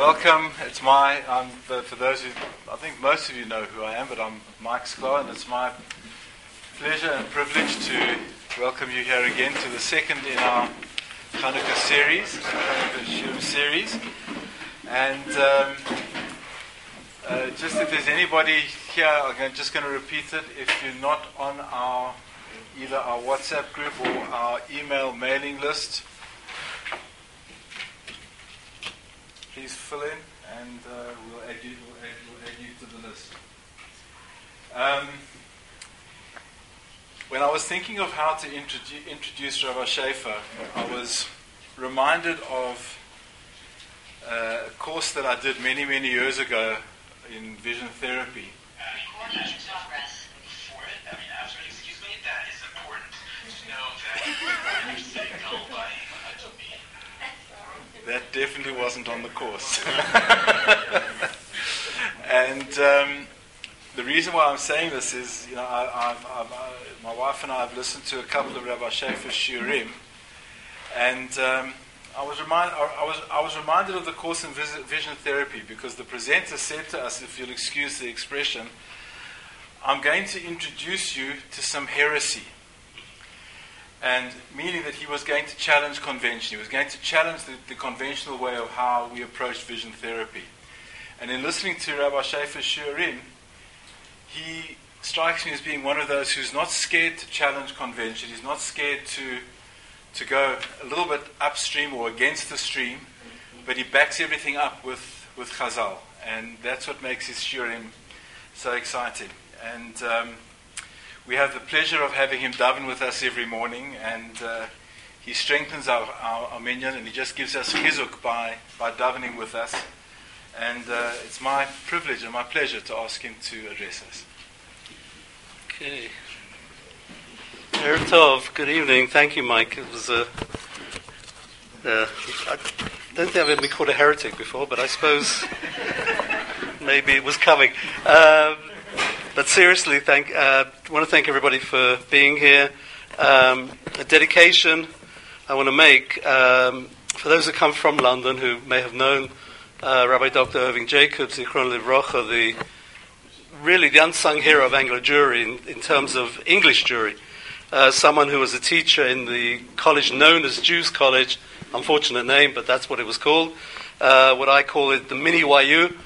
Welcome. It's my, um, for, those who, I think most of you know who I am, but I'm Mike Sklar, and it's my pleasure and privilege to welcome you here again to the second in our Hanukkah series, Hanukkah Shurim series. And um, uh, just if there's anybody here, I'm just going to repeat it. If you're not on our either our WhatsApp group or our email mailing list, please fill in and uh, we'll, add you, we'll, add, we'll add you to the list. Um, when I was thinking of how to introdu- introduce Rabbi Schaefer, I was reminded of uh, a course that I did many, many years ago in vision therapy. That definitely wasn't on the course. and um, the reason why I'm saying this is, you know, I, I've, I, my wife and I have listened to a couple of Rabbi Schaefer's shiurim, and um, I was, remind, I, was, I was reminded of the course in vision therapy because the presenter said to us, if you'll excuse the expression, I'm going to introduce you to some heresy and meaning that he was going to challenge convention. He was going to challenge the, the, conventional way of how we approach vision therapy. And in listening to Rabbi Schaefer Shiurim, he strikes me as being one of those who's not scared to challenge convention. He's not scared to, to go a little bit upstream or against the stream, but he backs everything up with, with Chazal. And that's what makes his Shiurim so exciting. And... Um, we have the pleasure of having him daven with us every morning, and uh, he strengthens our, our, our, minyan, and he just gives us chizuk by, by davening with us. And uh, it's my privilege and my pleasure to ask him to address us. Okay. Erev good evening. Thank you, Mike. It was a. Uh, I don't think I've ever been called a heretic before, but I suppose maybe it was coming. Um, but seriously, thank, uh, want to thank everybody for being here. Um, a dedication I want to make um, for those who come from London who may have known uh, Rabbi Dr. Irving Jacobs, Livrocha, the really the unsung hero of Anglo Jewry in, in terms of English Jewry. Uh, someone who was a teacher in the college known as Jews College, unfortunate name, but that's what it was called. Uh, what I call it the mini YU.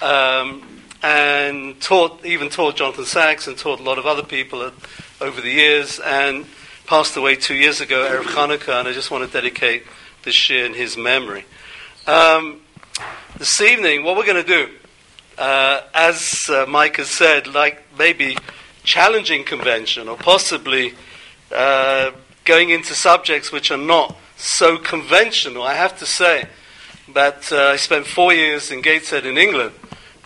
Um, and taught, even taught Jonathan Sacks and taught a lot of other people at, over the years, and passed away two years ago, Erev Chanukah, and I just want to dedicate this year in his memory. Um, this evening, what we're going to do, uh, as uh, Mike has said, like maybe challenging convention or possibly uh, going into subjects which are not so conventional. I have to say that uh, I spent four years in Gateshead in England,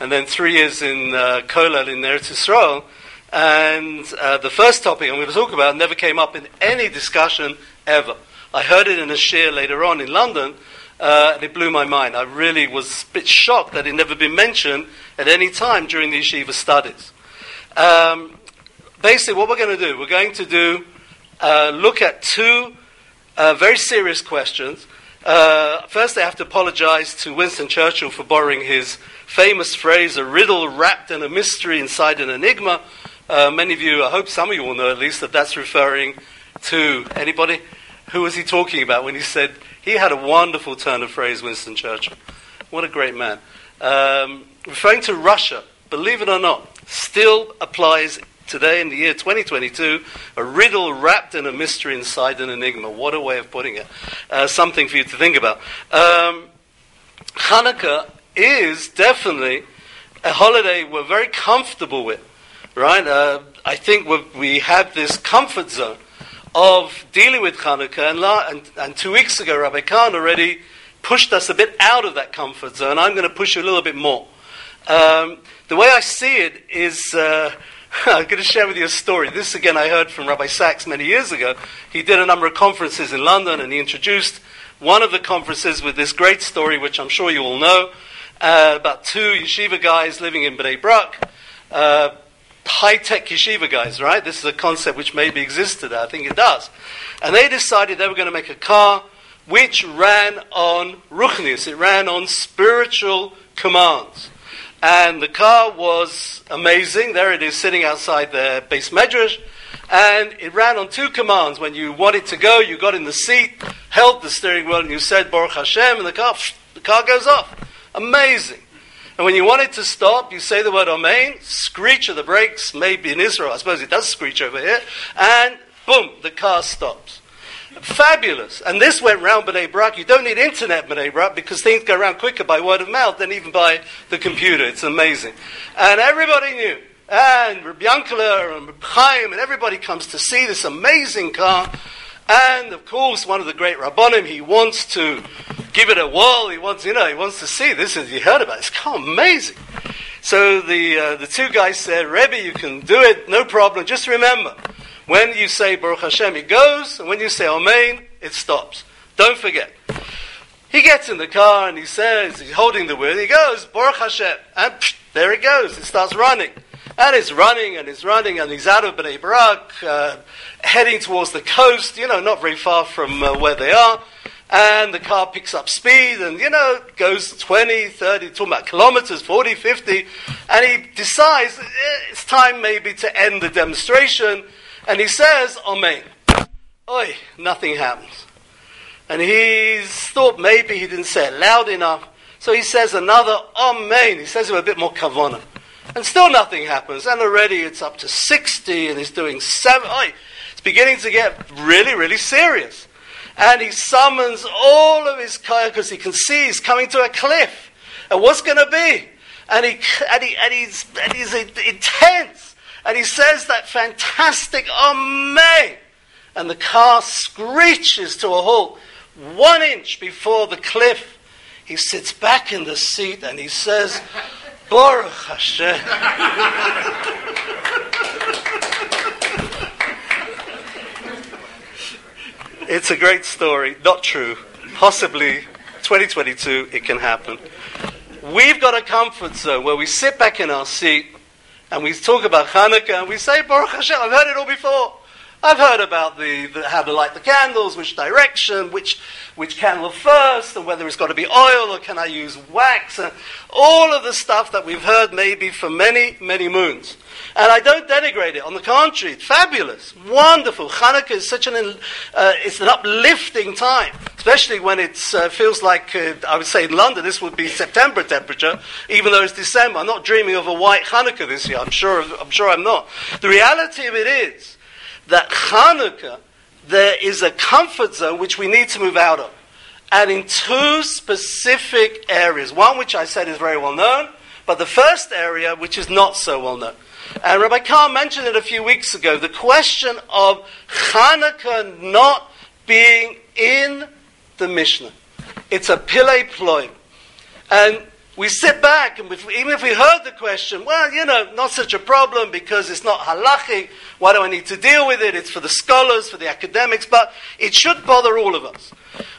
and then three years in uh, Kollel in Eretz Yisrael. And uh, the first topic I'm going to talk about never came up in any discussion ever. I heard it in a shir later on in London, uh, and it blew my mind. I really was a bit shocked that it never been mentioned at any time during the yeshiva studies. Um, basically, what we're going to do, we're going to do uh, look at two uh, very serious questions. Uh, first, I have to apologize to Winston Churchill for borrowing his famous phrase, a riddle wrapped in a mystery inside an enigma. Uh, many of you, I hope some of you will know at least, that that's referring to anybody? Who was he talking about when he said he had a wonderful turn of phrase, Winston Churchill? What a great man. Um, referring to Russia, believe it or not, still applies today in the year 2022, a riddle wrapped in a mystery inside an enigma. What a way of putting it. Uh, something for you to think about. Um, Hanukkah is definitely a holiday we're very comfortable with, right? Uh, I think we have this comfort zone of dealing with Hanukkah, and, la- and, and, two weeks ago, Rabbi Kahn already pushed us a bit out of that comfort zone. I'm going to push you a little bit more. Um, the way I see it is. Uh, I'm going to share with you a story. This, again, I heard from Rabbi Sacks many years ago. He did a number of conferences in London, and he introduced one of the conferences with this great story, which I'm sure you all know, uh, about two yeshiva guys living in Bnei Brak, uh, high-tech yeshiva guys, right? This is a concept which maybe exists today. I think it does. And they decided they were going to make a car which ran on ruchnius. It ran on spiritual commands. And the car was amazing. There it is sitting outside the beis medrash. And it ran on two commands. When you wanted to go, you got in the seat, held the steering wheel, and you said Baruch Hashem, and the car, the car goes off. Amazing. And when you wanted to stop, you say the word Amen, screech of the brakes, maybe in Israel, I suppose it does screech over here, and boom, the car stops. Fabulous. And this went round B'nai Brak. You don't need internet B'nai Brak because things go around quicker by word of mouth than even by the computer. It's amazing. And everybody knew. And Rabbi Yankele and Rabbi Chaim and everybody comes to see this amazing car. And of course, one of the great Rabbonim, he wants to give it a whirl. He wants, you know, he wants to see this. Is you heard about kind of amazing. So the uh, the two guys said, Rebbe, you can do it, no problem. Just remember, when you say Baruch Hashem, it goes, and when you say Amen, it stops. Don't forget. He gets in the car and he says, he's holding the wheel, he goes, Baruch Hashem, and psh, there it goes, it starts running. And it's running and it's running and he's out of Bnei Barak, uh, heading towards the coast, you know, not very far from uh, where they are. And the car picks up speed and, you know, goes 20, 30, talking about kilometers, 40, 50. And he decides eh, it's time maybe to end the demonstration. And he says, Amen. Oi, nothing happens. And he's thought maybe he didn't say it loud enough. So he says another Amen. He says it with a bit more kavana. And still nothing happens. And already it's up to 60 and he's doing seven. Oi, it's beginning to get really, really serious. And he summons all of his kaya because he can see he's coming to a cliff. And what's going to be? And, he, and, he, and, he's, and he's intense. And he says that fantastic Amen. And the car screeches to a halt one inch before the cliff. He sits back in the seat and he says, Baruch Hashem. it's a great story, not true. Possibly 2022 it can happen. We've got a comfort zone where we sit back in our seat and we talk about Hanukkah and we say Baruch Hashem. I've heard it all before. I've heard about the, the, how to light the candles, which direction, which, which candle first, and whether it's got to be oil or can I use wax, and all of the stuff that we've heard maybe for many, many moons. And I don't denigrate it. On the contrary, it's fabulous, wonderful. Hanukkah is such an uh, it's an uplifting time, especially when it uh, feels like uh, I would say in London this would be September temperature, even though it's December. I'm not dreaming of a white Hanukkah this year. I'm sure. I'm sure I'm not. The reality of it is that Hanukkah, there is a comfort zone which we need to move out of. And in two specific areas. One which I said is very well known, but the first area which is not so well known. And Rabbi Carr mentioned it a few weeks ago the question of Hanukkah not being in the Mishnah. It's a pile ploy. And we sit back and even if we heard the question, well, you know, not such a problem because it's not halachic. Why do I need to deal with it? It's for the scholars, for the academics, but it should bother all of us.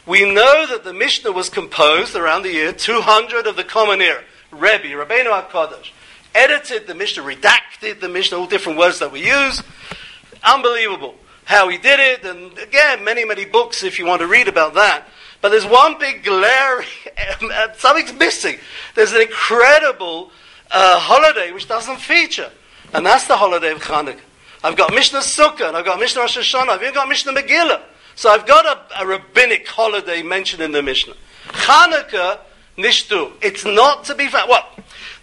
We know that the Mishnah was composed around the year 200 of the Common Era. Rebbe, Rabbeinu HaKadosh, edited the Mishnah, redacted the Mishnah, all different words that we use. Unbelievable how he did it, and again, many, many books if you want to read about that. But there's one big glaring, something's missing. There's an incredible uh, holiday which doesn't feature, and that's the holiday of Hanukkah. I've got Mishnah Sukkah, and I've got Mishnah Rosh Hashanah, I've even got Mishnah Megillah. So I've got a, a rabbinic holiday mentioned in the Mishnah. Hanukkah, Nishtu. It's not to be found. Well,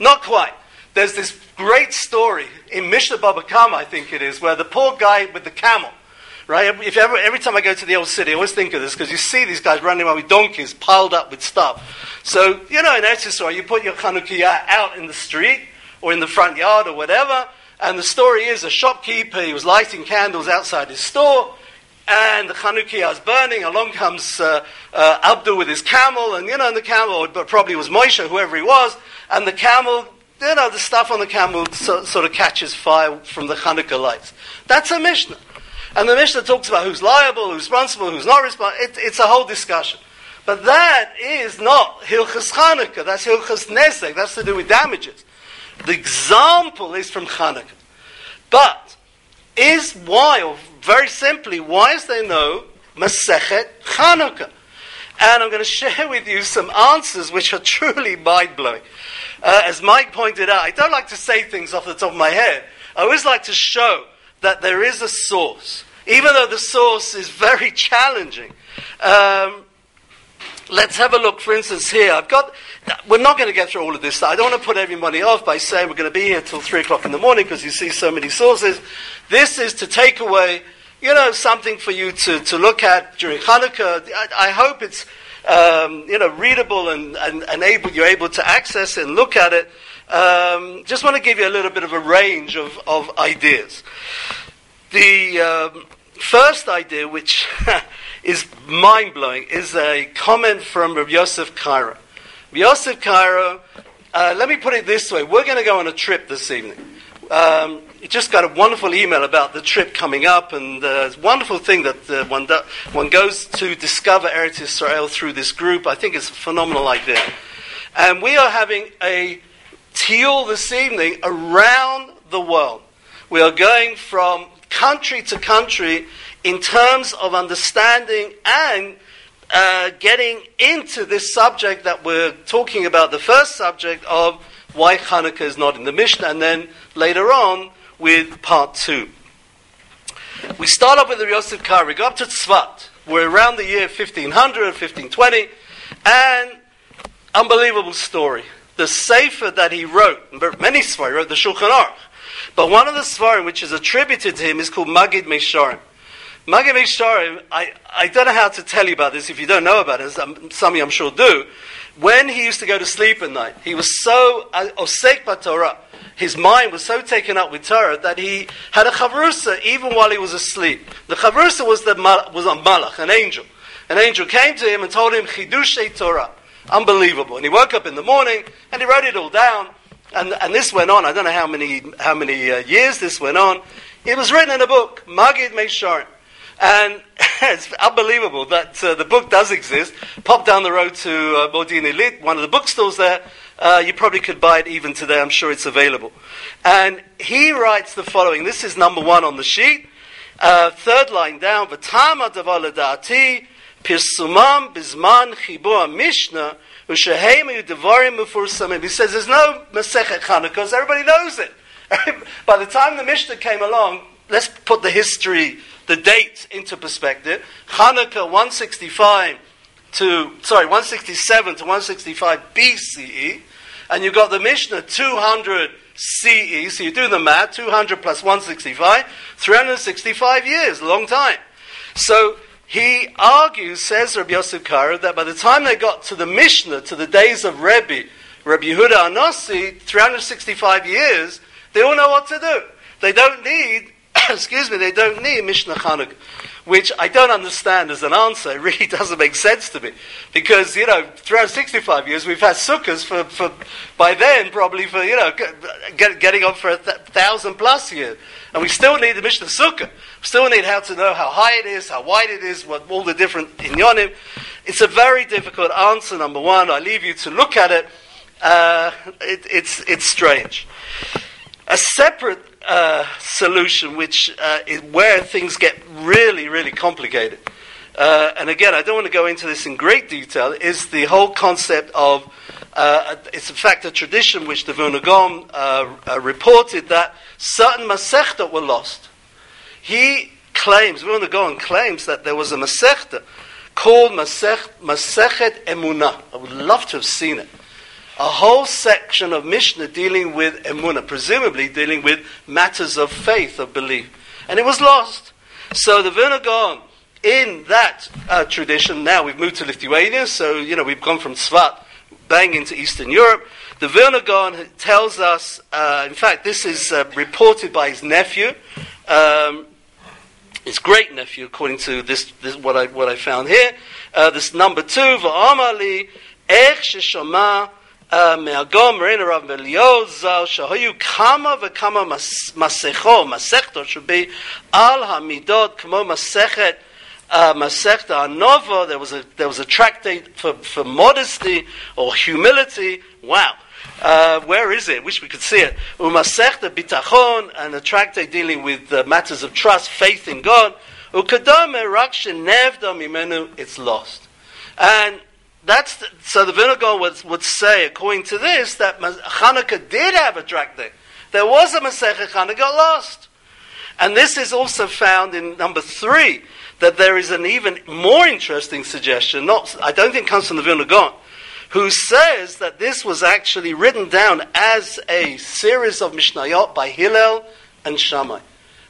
not quite. There's this great story in Mishnah Baba Kama, I think it is, where the poor guy with the camel, right? If ever, every time I go to the old city, I always think of this because you see these guys running around with donkeys piled up with stuff. So, you know, in Eretz you put your Chanukiah out in the street or in the front yard or whatever, and the story is a shopkeeper, he was lighting candles outside his store, and the Chanukiah is burning. Along comes uh, uh, Abdul with his camel, and you know, and the camel, but probably was Moshe, whoever he was, and the camel, you know, the stuff on the camel so, sort of catches fire from the Hanukkah lights. That's a Mishnah. And the Mishnah talks about who's liable, who's responsible, who's not responsible. It, it's a whole discussion. But that is not Hilchas Chanukah. That's Hilchas Nesek. That's to do with damages. The example is from Chanukah. But is why, or very simply, why is there no Masechet Chanukah? And I'm going to share with you some answers which are truly mind blowing. Uh, as Mike pointed out, I don't like to say things off the top of my head. I always like to show that there is a source, even though the source is very challenging. Um, let's have a look, for instance, here. I've got, we're not going to get through all of this. I don't want to put everybody off by saying we're going to be here till 3 o'clock in the morning because you see so many sources. This is to take away, you know, something for you to, to look at during Hanukkah. I, I hope it's, um, you know, readable and, and, and able, you're able to access and look at it. Um, just want to give you a little bit of a range of, of ideas. The um, first idea, which is mind blowing, is a comment from Rabbi Yosef Karo. Rabbi Yosef Karo, uh, let me put it this way we're going to go on a trip this evening. Um, just got a wonderful email about the trip coming up, and uh, it's a wonderful thing that uh, one, do, one goes to discover Eretz Israel through this group. I think it's a phenomenal idea. And we are having a teal this evening around the world. We are going from country to country in terms of understanding and uh, getting into this subject that we're talking about, the first subject of why Hanukkah is not in the Mishnah, and then later on with part two. We start off with the Yosef Kar. We go up to Tzvat. We're around the year 1500, 1520, and unbelievable story. The Sefer that he wrote, many Sefer, he wrote the Shulchan Aruch, but one of the Sforim which is attributed to him is called Magid Mesharim. Magid Mesharim, I, I don't know how to tell you about this if you don't know about it, some, some of you I'm sure do. When he used to go to sleep at night, he was so uh, osek Torah. His mind was so taken up with Torah that he had a chavrusa even while he was asleep. The chavrusa was, the, was a malach, an angel. An angel came to him and told him chidushei Torah. Unbelievable. And he woke up in the morning and he wrote it all down. And, and this went on. I don't know how many, how many uh, years this went on. It was written in a book, Magid Mesharim. And it's unbelievable that uh, the book does exist. Pop down the road to uh, Modin one of the bookstores there. Uh, you probably could buy it even today. I'm sure it's available. And he writes the following. This is number one on the sheet. Uh, third line down. V'tama dati pirsumam bizman chibur mishnah he says there's no Masechet Chanukah because everybody knows it. By the time the Mishnah came along, let's put the history, the dates into perspective. Hanukkah 165 to, sorry, 167 to 165 BCE, and you've got the Mishnah 200 CE, so you do the math, 200 plus 165, 365 years, long time. So he argues, says Rabbi Yosef Karo, that by the time they got to the Mishnah, to the days of Rebbe, Rabbi Yehuda Anossi, 365 years, they all know what to do. They don't need, excuse me, they don't need Mishnah Chanukah, which I don't understand as an answer. It really doesn't make sense to me. Because, you know, 365 years, we've had sukkahs for, for by then, probably for, you know, get, getting on for a th- thousand plus years. And we still need the Mishnah Sukkah. We still need how to know how high it is, how wide it is, what all the different inyonim. It's a very difficult answer, number one. I leave you to look at it. Uh, it it's, it's strange. A separate uh, solution, which uh, is where things get really, really complicated, uh, and again, I don't want to go into this in great detail, is the whole concept of uh, it's in fact a tradition which the Vilna Gaon uh, uh, reported that certain Masechta were lost. He claims, Vilna Gaon claims that there was a Masechta called Masech, Masechet Emunah. I would love to have seen it. A whole section of Mishnah dealing with Emunah, presumably dealing with matters of faith, of belief. And it was lost. So the Vilna Gaon, in that uh, tradition, now we've moved to Lithuania, so, you know, we've gone from Svat bang into Eastern Europe. The Vilna Gaon tells us, uh, in fact, this is uh, reported by his nephew, um, his great nephew, according to this, this, what, I, what I found here. Uh, this number two, Va'amali, Ech Sheshama, מהגום ראינו רב אליהו ז"ל שהיו כמה וכמה מסכו, מסכתו שבי על המידות כמו מסכת uh, Masechta Anova, there was a there was a tractate for, for modesty or humility. Wow. Uh, where is it? Wish we could see it. Umasechta Bitachon, and a tractate dealing with uh, matters of trust, faith in God. Ukadame Rakshin Nevda Mimenu, it's lost. And that's the, so the Vilna Gaon would, would say, according to this, that Hanukkah did have a drag. There was a Masechet Hanukkah lost. And this is also found in number three, that there is an even more interesting suggestion, not, I don't think comes from the Vilna who says that this was actually written down as a series of Mishnayot by Hillel and Shammai.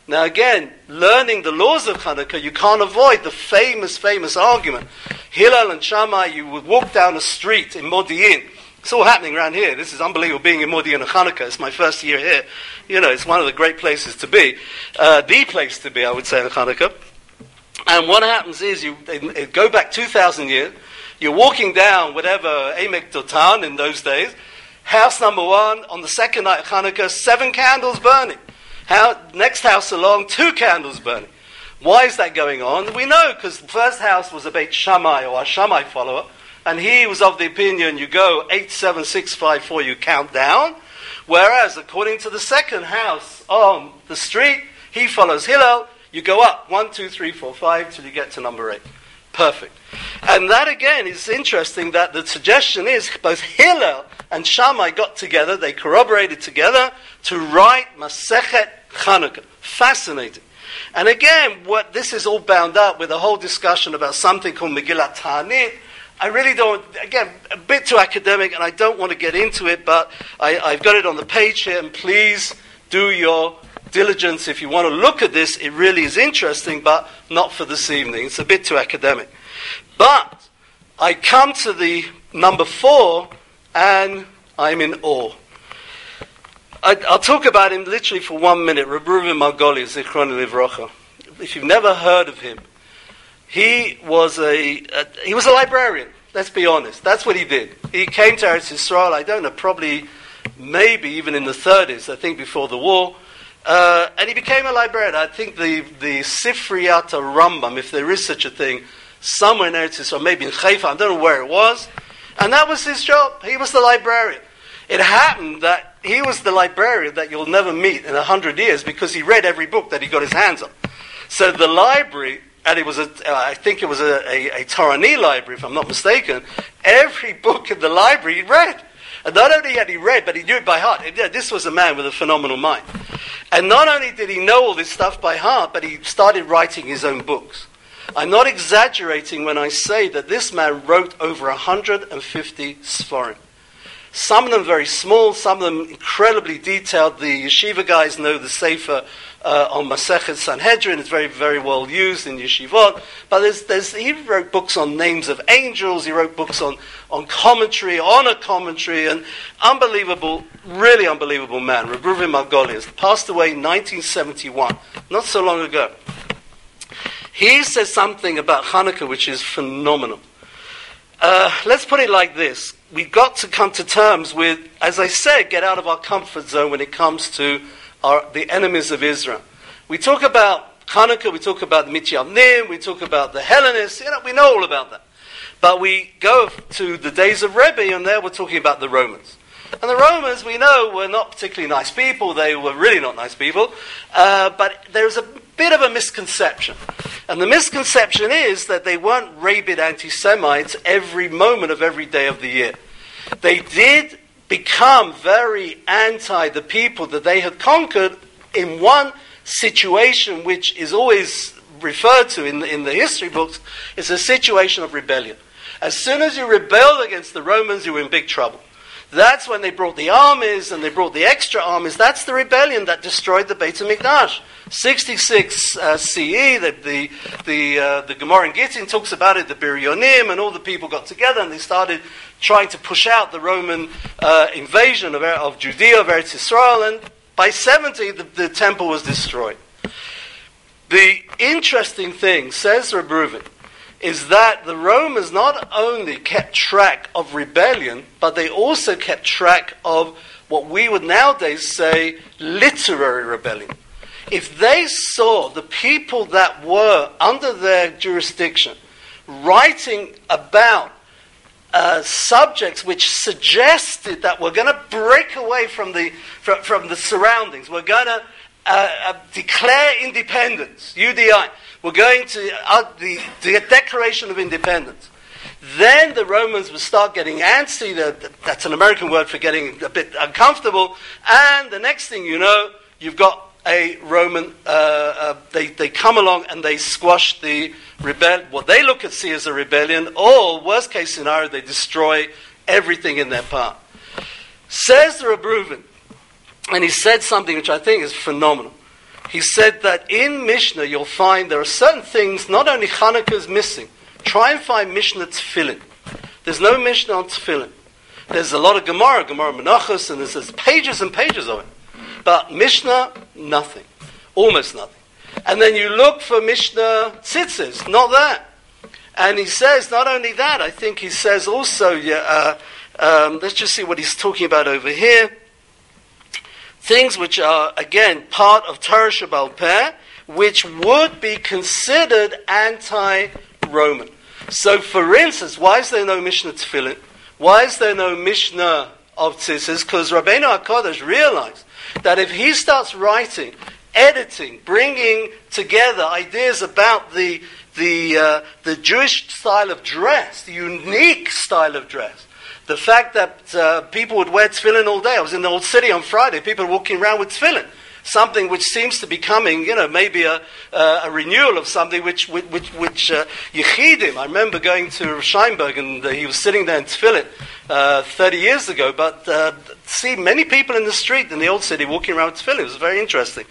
Now, again, learning the laws of Hanukkah, you can't avoid the famous, famous argument. Hillel and Shammai, you would walk down a street in Modi'in. It's all happening around here. This is unbelievable being in Modi'in on Hanukkah. It's my first year here. You know, it's one of the great places to be. Uh, the place to be, I would say, in Hanukkah. And what happens is you go back 2,000 years. You're walking down whatever Emek Dotan in those days. House number one, on the second night of Hanukkah, seven candles burning. How, next house along, two candles burning. Why is that going on? We know because the first house was a Beit Shammai or a Shammai follower, and he was of the opinion you go eight, seven, six, five, four, you count down. Whereas according to the second house on the street, he follows Hillel, you go up one, two, three, four, five till you get to number eight. Perfect. And that again is interesting that the suggestion is both Hillel and Shammai got together, they corroborated together to write Masechet Chanukah. Fascinating. And again, what this is all bound up with a whole discussion about something called Megillat Ta'anit. I really don't, again, a bit too academic, and I don't want to get into it, but I, I've got it on the page here, and please do your diligence if you want to look at this. It really is interesting, but not for this evening. It's a bit too academic. But I come to the number four, and I'm in awe. I, will talk about him literally for one minute. Reuven Margoli, Zichron Livrocha. If you've never heard of him, he was a, a, he was a librarian. Let's be honest. That's what he did. He came to Eretz Yisrael. I don't know, probably, maybe even in the 30s. I think before the war. Uh, and he became a librarian. I think the, the Sifriyata Rambam, if there is such a thing, somewhere in Eretz Yisrael, maybe in Haifa, I don't know where it was. And that was his job. He was the librarian. It happened that he was the librarian that you'll never meet in a hundred years because he read every book that he got his hands on. So the library, and it was a, uh, I think it was a, a, a Torani library, if I'm not mistaken, every book in the library he read. And not only had he read, but he knew it by heart. This was a man with a phenomenal mind. And not only did he know all this stuff by heart, but he started writing his own books. I'm not exaggerating when I say that this man wrote over 150 Sforim. Some of them very small, some of them incredibly detailed. The yeshiva guys know the Sefer uh, on Masechet Sanhedrin. It's very, very well used in yeshivot. But there's, there's, he wrote books on names of angels. He wrote books on, on commentary, on a commentary, and unbelievable, really unbelievable man. Reuven Margolius passed away in 1971, not so long ago. He says something about Hanukkah which is phenomenal. Uh, let's put it like this. We've got to come to terms with, as I said, get out of our comfort zone when it comes to our, the enemies of Israel. We talk about Hanukkah, we talk about the Mitzvah we talk about the Hellenists, you know, we know all about that. But we go to the days of Rebbe, and there we're talking about the Romans. And the Romans, we know, were not particularly nice people. They were really not nice people. Uh, but there's a bit of a misconception. And the misconception is that they weren't rabid anti Semites every moment of every day of the year. They did become very anti the people that they had conquered in one situation which is always referred to in the, in the history books is a situation of rebellion. As soon as you rebelled against the Romans, you were in big trouble. That's when they brought the armies and they brought the extra armies. That's the rebellion that destroyed the Beit HaMikdash. 66 uh, CE, the, the, the, uh, the Gemara in Gittin talks about it, the Biryonim, and all the people got together and they started trying to push out the Roman uh, invasion of, of Judea, of Eretz Israel, and by 70 the, the temple was destroyed. The interesting thing, says Reb is that the Romans not only kept track of rebellion, but they also kept track of what we would nowadays say literary rebellion. If they saw the people that were under their jurisdiction writing about uh, subjects which suggested that we're going to break away from the, from, from the surroundings, we're going to uh, uh, declare independence, UDI, we're going to uh, the, the Declaration of Independence. then the Romans would start getting antsy. That's an American word for getting a bit uncomfortable. And the next thing you know, you've got a Roman, uh, uh, they, they come along and they squash the rebellion, what they look at see as a rebellion, or worst case scenario, they destroy everything in their path. Says the Reuven, and he said something which I think is phenomenal. He said that in Mishnah you'll find there are certain things, not only Hanukkah is missing, try and find Mishnah Tefillin. There's no Mishnah on Tefillin. There's a lot of Gemara, Gemara Menachos, and there's, there's pages and pages of it. But Mishnah, nothing. Almost nothing. And then you look for Mishnah Tzitzis, not that. And he says, not only that, I think he says also, yeah, uh, um, let's just see what he's talking about over here. Things which are, again, part of Torah Shabbal Peh, which would be considered anti Roman. So, for instance, why is there no Mishnah Tefillin? Why is there no Mishnah of Tzitzis? Because Rabbeinu HaKadosh realized that if he starts writing, editing, bringing together ideas about the, the, uh, the Jewish style of dress, the unique style of dress, the fact that uh, people would wear tefillin all day. I was in the old city on Friday, people walking around with tefillin something which seems to be coming, you know, maybe a, uh, a renewal of something which, which, which, which uh, Yechidim, I remember going to Scheinberg and uh, he was sitting there in Tefillin uh, 30 years ago, but uh, see many people in the street in the old city walking around with Tefillin. It was very interesting.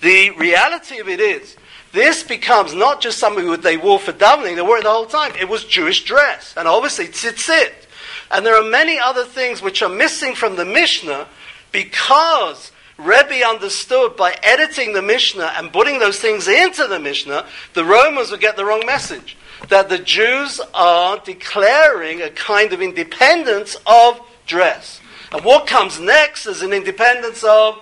The reality of it is, this becomes not just something that they wore for davening, they wore it the whole time. It was Jewish dress. And obviously, tzitzit. And there are many other things which are missing from the Mishnah because Rebbe understood by editing the Mishnah and putting those things into the Mishnah, the Romans would get the wrong message. That the Jews are declaring a kind of independence of dress. And what comes next is an independence of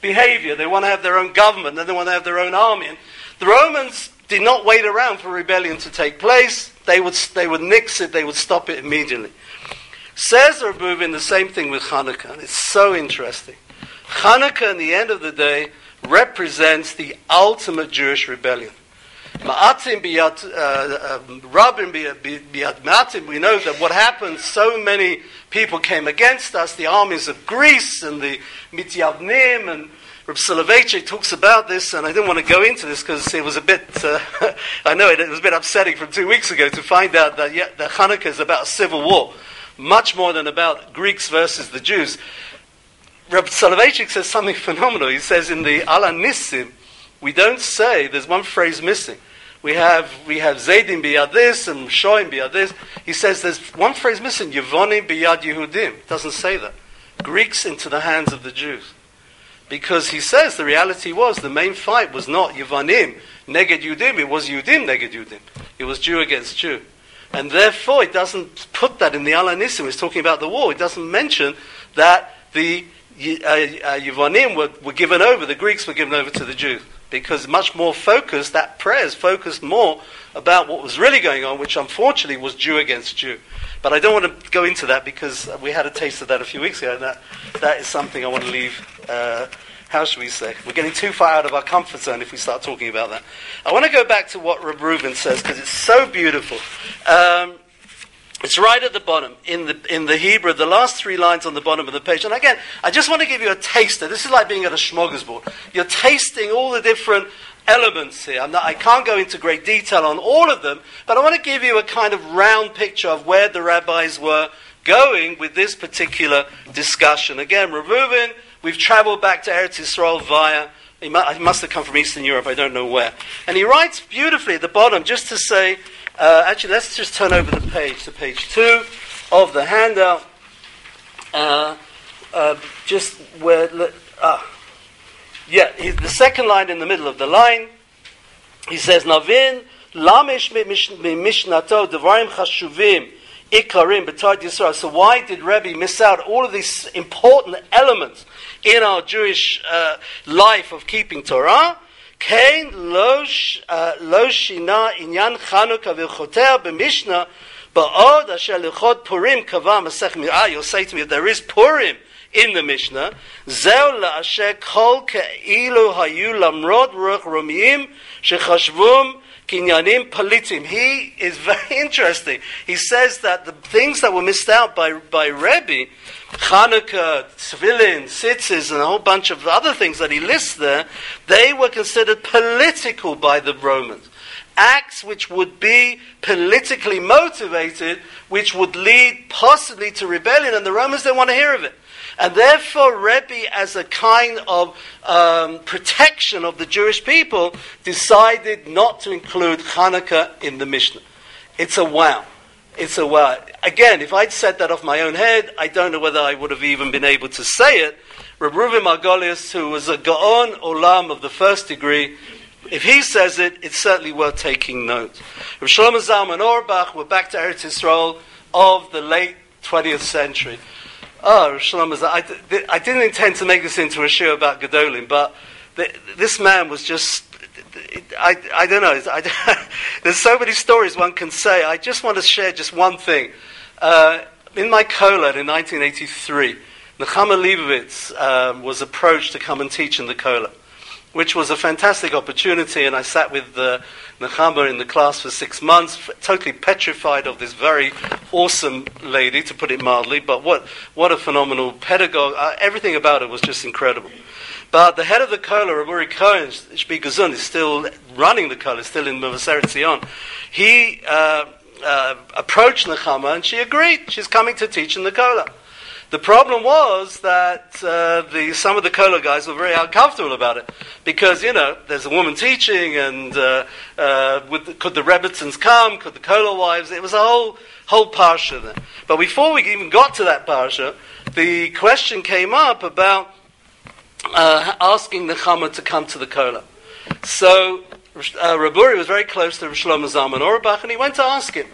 behavior. They want to have their own government, and they want to have their own army. And the Romans did not wait around for rebellion to take place. They would, they would nix it, they would stop it immediately. Says Rabbi the same thing with Hanukkah, and it's so interesting. Hanukkah, in the end of the day, represents the ultimate Jewish rebellion. Ma'atim uh, biyat Ma'atim, we know that what happened, so many people came against us, the armies of Greece and the Mityavnim, and Reb Soloveitchik talks about this, and I didn't want to go into this because it was a bit, uh, I know it, it, was a bit upsetting from two weeks ago to find out that, yeah, that Hanukkah is about a civil war, much more than about Greeks versus the Jews. Reb Soloveitchik says something phenomenal. He says in the Ala Nissim, we don't say, there's one phrase missing. We have, we have Zaydim biyad this and Shoim biyad this. He says there's one phrase missing, Yevonim biyad Yehudim. Doesn't say that. Greeks into the hands of the Jews. Because he says the reality was the main fight was not Yevonim neged Yudim, it was Yudim neged Yudim. It was Jew against Jew. And therefore it doesn't put that in the Ala Nissim. It's talking about the war. It doesn't mention that the Yevonim uh, uh, were, were given over, the Greeks were given over to the Jews. Because much more focused, that prayers focused more about what was really going on, which unfortunately was Jew against Jew. But I don't want to go into that because we had a taste of that a few weeks ago, and that, that is something I want to leave. Uh, how should we say? We're getting too far out of our comfort zone if we start talking about that. I want to go back to what Reb Reuven says because it's so beautiful. Um, it's right at the bottom in the, in the Hebrew, the last three lines on the bottom of the page. And again, I just want to give you a taster. This is like being at a smorgasbord. You're tasting all the different elements here. Not, i can't go into great detail on all of them, but I want to give you a kind of round picture of where the rabbis were going with this particular discussion. Again, Reuven, we've traveled back to Eretz Yisrael via, he must have come from Eastern Europe, I don't know where. And he writes beautifully at the bottom just to say, uh, actually, let's just turn over the page to page two of the handout. Uh, uh, just where, uh, yeah, the second line in the middle of the line, he says, Navin lamish mishnato devarim chashuvim Ikarim b'Tayt Yisrael. So why did Rebbe miss out all of these important elements in our Jewish uh, life of keeping Torah? Kain uh, lo shina inyan Chanukah b'Mishnah ba'od asher Purim kava masech mi'ah. You'll say to me, there is Purim in the Mishnah. La'asher kol ke'ilu hayu lamrod ruch romiyim shechashvum Kinyanim Politim. He is very interesting. He says that the things that were missed out by, by Rebbe, Hanukkah, Tefillin, Tzitzis, and a whole bunch of other things that he lists there, they were considered political by the Romans. Acts which would be politically motivated, which would lead possibly to rebellion, and the Romans didn't want to hear of it. And therefore, Rebbe, as a kind of um, protection of the Jewish people, decided not to include Hanukkah in the Mishnah. It's a wow. It's a wow. Again, if I'd said that off my own head, I don't know whether I would have even been able to say it. Reb Reuven Margolius, who was a Gaon Olam of the first degree, if he says it, it's certainly worth taking note. Rav Shlomo Zalman Auerbach, we're back to Eretz Yisrael of the late 20th century. Oh, Shlomo, I, I didn't intend to make this into a show about Gedolim, but this man was just, I, I don't know, I, there's so many stories one can say. I just want to share just one thing. Uh, in my kollel in 1983, Nechama Leibowitz um, was approached to come and teach in the kollel which was a fantastic opportunity. And I sat with uh, Nechama in the class for six months, totally petrified of this very awesome lady, to put it mildly. But what, what a phenomenal pedagogue. Uh, everything about it was just incredible. But the head of the kollel, Rabbi Cohen, Shbi Gazun, is still running the kollel, still in Mevaseret Zion. He uh, uh, approached Nechama and she agreed. She's coming to teach in the kollel. The problem was that uh, the, some of the kollel guys were very uncomfortable about it because, you know, there's a woman teaching and uh, uh, the, could the Rebbitzins come? Could the kollel wives? It was a whole, whole parsha there. But before we even got to that parsha, the question came up about uh, asking Nechama to come to the kollel. So uh, Raburi was very close to Shlomo Zalman Auerbach and he went to ask him.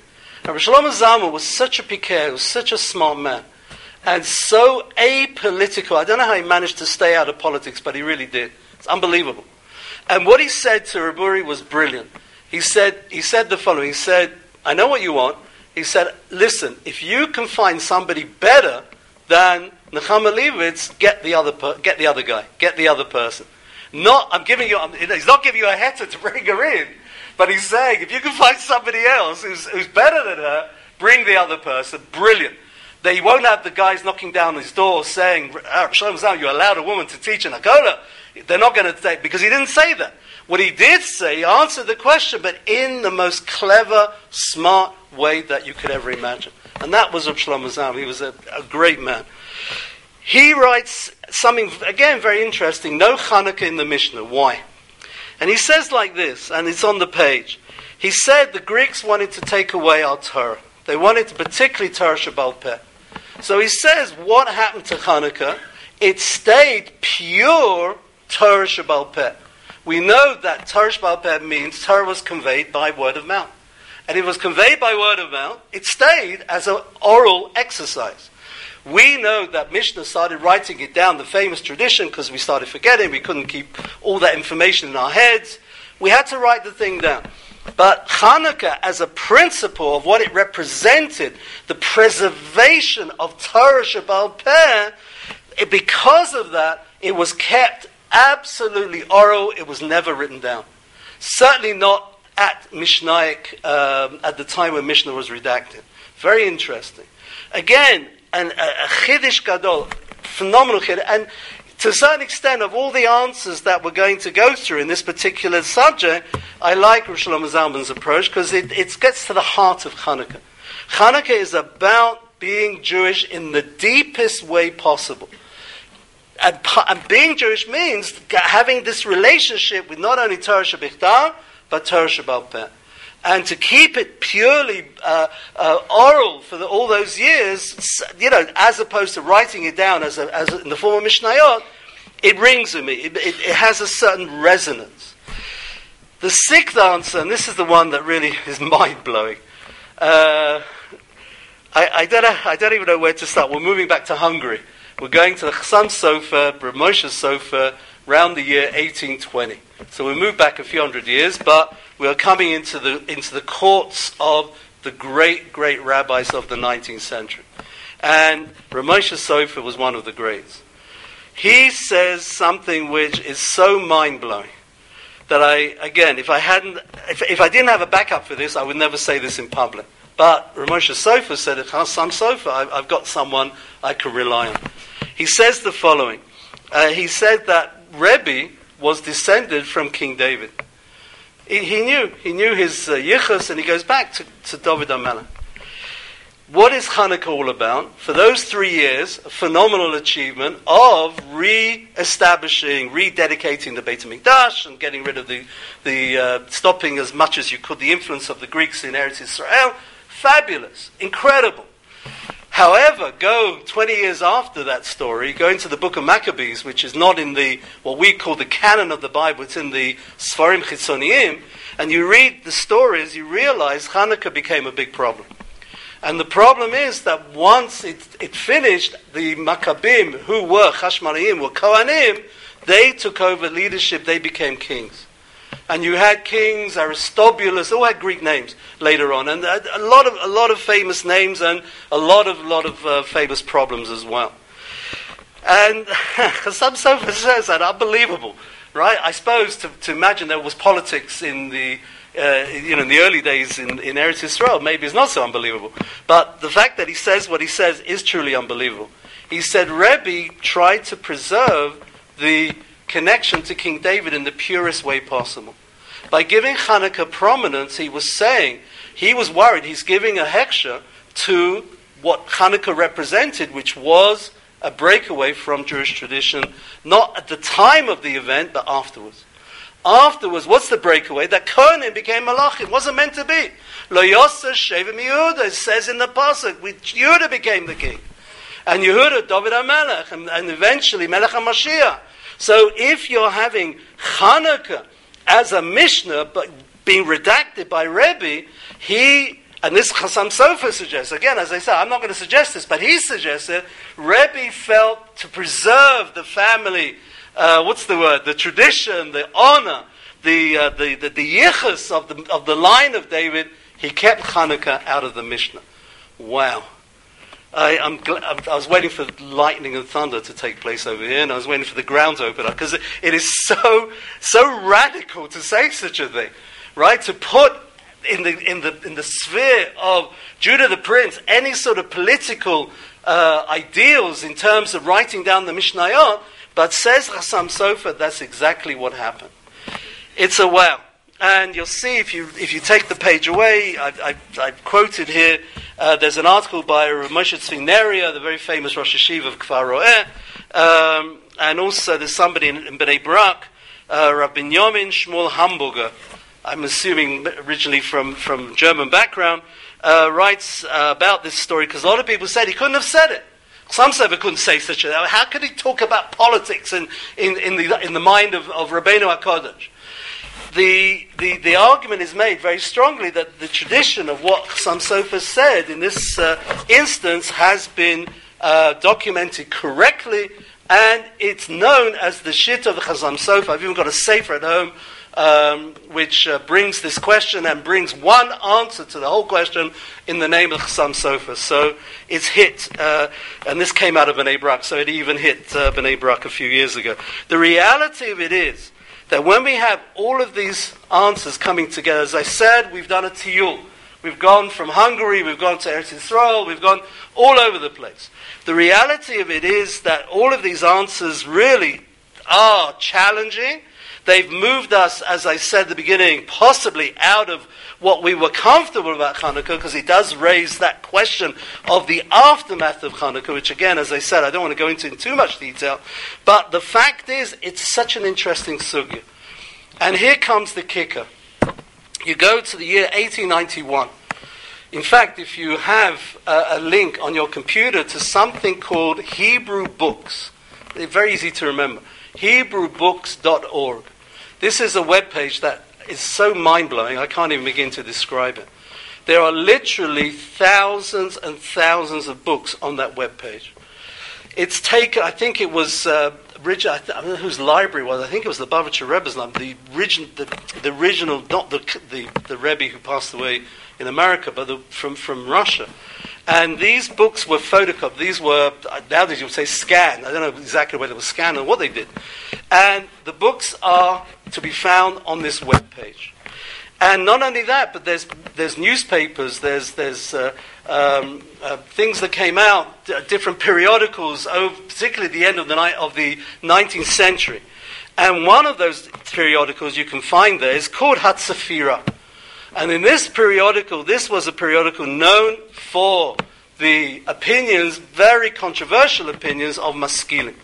And Shlomo Zalman was such a piquer, was such a smart man and so apolitical. I don't know how he managed to stay out of politics, but he really did. It's unbelievable. And what he said to Raburi was brilliant. He said, he said the following. He said, I know what you want. He said, listen, if you can find somebody better than Nechama Leibowitz, get the other, per- get the other guy, get the other person. Not, I'm giving you, he's not giving you a heter to bring her in, but he's saying, if you can find somebody else who's, who's better than her, bring the other person. Brilliant. They won't have the guys knocking down his door saying, oh, Shalom you allowed a woman to teach in Akola. They're not going to say, because he didn't say that. What he did say, he answered the question, but in the most clever, smart way that you could ever imagine. And that was Rav Shlomo. He was a, a great man. He writes something, again, very interesting. No Hanukkah in the Mishnah. Why? And he says like this, and it's on the page. He said the Greeks wanted to take away our Torah. They wanted to particularly Torah Shabbal Peh. So he says, what happened to Hanukkah? It stayed pure Torah Shabbal Peh. We know that Torah Shabbal Peh means Torah was conveyed by word of mouth. And it was conveyed by word of mouth, it stayed as an oral exercise. We know that Mishnah started writing it down, the famous tradition, because we started forgetting, we couldn't keep all that information in our heads. We had to write the thing down. But Hanukkah, as a principle of what it represented, the preservation of Torah Shabbal Peh, because of that, it was kept absolutely oral. It was never written down. Certainly not at Mishnaic, um, at the time when Mishnah was redacted. Very interesting. Again, a, a Chiddush Gadol, phenomenal Chiddush. And to a certain extent, of all the answers that we're going to go through in this particular subject, I like Rosh Zalman's approach because it, it gets to the heart of Hanukkah. Hanukkah is about being Jewish in the deepest way possible. And, and being Jewish means having this relationship with not only Torah Shabbat, but Torah Shabbal Peh. And to keep it purely uh, uh, oral for the, all those years, you know, as opposed to writing it down as, a, as a, in the form of Mishnayot, it rings with me. It, it, it has a certain resonance. The sixth answer, and this is the one that really is mind blowing. Uh, I, I, don't know, I don't even know where to start. We're moving back to Hungary. We're going to the Chassam Sofer, Moshe Sofer, round the year 1820. So we moved back a few hundred years, but we are coming into the, into the courts of the great, great rabbis of the 19th century. And Ramosha Sofer was one of the greats. He says something which is so mind blowing that I, again, if I hadn't, if, if I didn't have a backup for this, I would never say this in public. But Ramosha Sofer said, Chassam Sofer, I've, I've got someone I can rely on. He says the following. Uh, he said that Rebbe was descended from King David. He, he knew. He knew his uh, yichus, and he goes back to, to David HaMelech. What is Hanukkah all about? For those three years, a phenomenal achievement of re-establishing, rededicating the Beit HaMikdash and getting rid of the, the uh, stopping as much as you could the influence of the Greeks in Eretz Israel. Fabulous, incredible. However, go 20 years after that story, go into the book of Maccabees, which is not in the, what we call the canon of the Bible, it's in the Sfarim Chitzoniyim, and you read the stories, you realize Hanukkah became a big problem. And the problem is that once it, it finished, the Maccabim, who were Chashmonaim, were Kohanim, they took over leadership, they became kings. And you had kings, Aristobulus, all had Greek names later on, and a lot of, a lot of famous names and a lot of, lot of uh, famous problems as well. And Chassam Sofer says that, unbelievable, right? I suppose to, to imagine there was politics in the uh, you know, in the early days in, in Eretz Israel, maybe it's not so unbelievable. But the fact that he says what he says is truly unbelievable. He said Rebbe tried to preserve the connection to King David in the purest way possible. By giving Hanukkah prominence, he was saying, he was worried, he's giving a hechsher to what Hanukkah represented, which was a breakaway from Jewish tradition, not at the time of the event, but afterwards. Afterwards, what's the breakaway? That Kohanim became Malachim. It wasn't meant to be. Lo Yosef Shevim Yehuda says in the pasuk, Yehuda became the king, and Yehuda David HaMelech, and, and eventually Melech HaMashiach. So if you're having Hanukkah as a Mishnah, but being redacted by Rebbe, he and this Chassam Sofer suggests, again, as I said, I'm not going to suggest this, but he suggested Rebbe felt to preserve the family uh, what's the word? The tradition, the honor, the, uh, the, the, the yichus of the, of the line of David, he kept Hanukkah out of the Mishnah. Wow. I, gl- I was waiting for lightning and thunder to take place over here, and I was waiting for the ground to open up because it, it is so so radical to say such a thing, right? To put in the in the in the sphere of Judah the prince any sort of political uh, ideals in terms of writing down the Mishnayot but says Chassam Sofer, that's exactly what happened. It's a well. And you'll see if you, if you take the page away, I've, I've, I've quoted here, uh, there's an article by Moshe Tzvi Neria, the very famous Rosh Hashiva of Kfar Ro'eh, um, and also there's somebody in, in Bnei Brak, uh, Rabbi Yomin Shmuel Hamburger, I'm assuming originally from, from German background, uh, writes uh, about this story because a lot of people said he couldn't have said it. Some couldn't say such a thing. How could he talk about politics in, in, in, the, in the mind of, of Rabbeinu HaKodesh? The, the, the argument is made very strongly that the tradition of what some said in this uh, instance has been uh, documented correctly, and it's known as the shita of the Chassam Sofer. I've even got a sefer at home um, which uh, brings this question and brings one answer to the whole question in the name of Chassam Sofer. So it's hit, uh, and this came out of Bnei Brak, so it even hit uh, Bnei Brak a few years ago. The reality of it is that when we have all of these answers coming together, as I said, we've done a tiyul. We've gone from Hungary, we've gone to Eretz Israel, we've gone all over the place. The reality of it is that all of these answers really are challenging They've moved us, as I said at the beginning, possibly out of what we were comfortable about Hanukkah, because it does raise that question of the aftermath of Hanukkah, which again, as I said, I don't want to go into in too much detail. But the fact is, it's such an interesting sugya. And here comes the kicker. You go to the year 1891. In fact, if you have a, a link on your computer to something called Hebrew Books, they're very easy to remember. HebrewBooks.org. This is a web page that is so mind blowing, I can't even begin to describe it. There are literally thousands and thousands of books on that web page. It's taken, I think it was, uh, I don't know whose library was, I think it was the Lubavitcher Rebbe's the, origin, the, the original, not the, the, the Rebbe who passed away in America, but the, from, from Russia. And these books were photocopied. These were, nowadays you would say scanned. I don't know exactly whether it was scanned or what they did. And the books are to be found on this web page. And not only that, but there's, there's newspapers, there's, there's uh, um, uh, things that came out, d- different periodicals, over, particularly at the end of the, ni- of the 19th century. And one of those periodicals you can find there is called Hatzafira. And in this periodical, this was a periodical known for the opinions, very controversial opinions of Maskilim.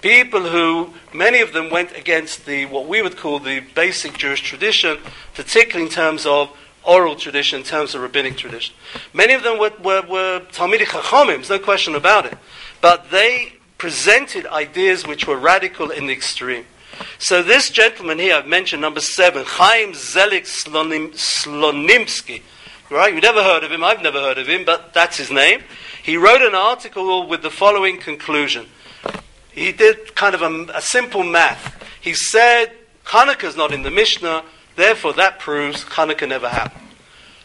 People who, many of them went against the, what we would call the basic Jewish tradition, particularly in terms of oral tradition, in terms of rabbinic tradition. Many of them were, were, were Talmidei Chachamim, there's no question about it. But they presented ideas which were radical in the extreme. So this gentleman here, I've mentioned number seven, Chaim Zelik Slonim, Slonimsky. Right? You've never heard of him, I've never heard of him, but that's his name. He wrote an article with the following conclusion. He did kind of a, a simple math. He said, Hanukkah is not in the Mishnah, therefore that proves Hanukkah never happened.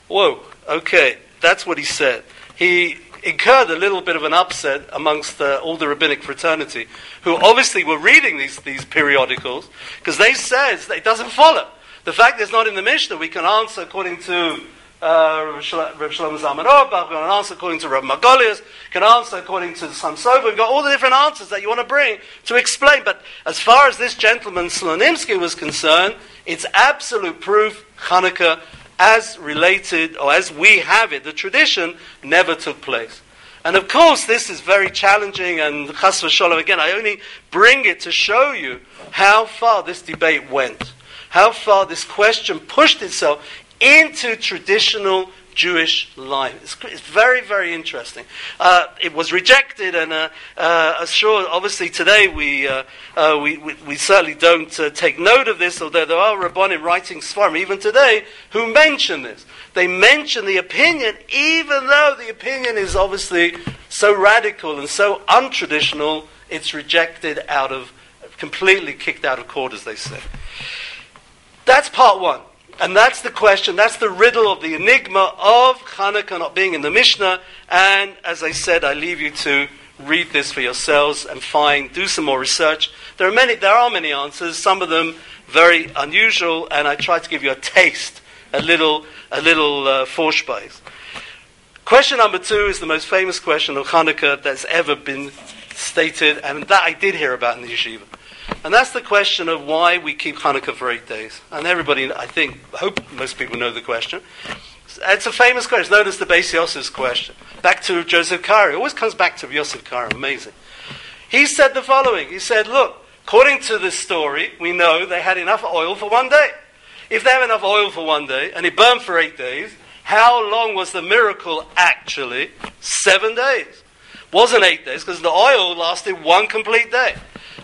Whoa, okay, that's what he said. He incurred a little bit of an upset amongst uh, all the rabbinic fraternity, who obviously were reading these, these periodicals, because they says it doesn't follow. The fact is not in the Mishnah, we can answer according to uh, Reb Shlomo Zalman Auerbach, we can answer according to Reb Margolius, can answer according to Chassam Sofer. We've got all the different answers that you want to bring to explain. But as far as this gentleman Slonimsky was concerned, it's absolute proof Hanukkah as related, or as we have it, the tradition never took place. And of course, this is very challenging, and chas v'sholom, again, I only bring it to show you how far this debate went, how far this question pushed itself into traditional Jewish life. It's, it's very, very interesting. Uh, it was rejected, and uh, uh, sure, obviously today we, uh, uh, we, we, we, certainly don't uh, take note of this, although there are Rabbanim writing Sfarim, even today, who mention this. They mention the opinion, even though the opinion is obviously so radical and so untraditional, it's rejected out of, completely kicked out of court, as they say. That's part one. And that's the question, that's the riddle of the enigma of Hanukkah not being in the Mishnah. And as I said, I leave you to read this for yourselves and find, do some more research. There are many, there are many answers, some of them very unusual, and I try to give you a taste, a little, a little uh. Question number two is the most famous question of Hanukkah that's ever been stated, and that I did hear about in the yeshiva. And that's the question of why we keep Hanukkah for eight days. And everybody, I think, I hope most people know the question. It's a famous question, known as the Beis Yosef's question. Back to Joseph Karo. It always comes back to Yosef Karo. Amazing. He said the following. He said, look, according to this story, we know they had enough oil for one day. If they have enough oil for one day, and it burned for eight days, how long was the miracle actually? Seven days. Wasn't eight days, because the oil lasted one complete day.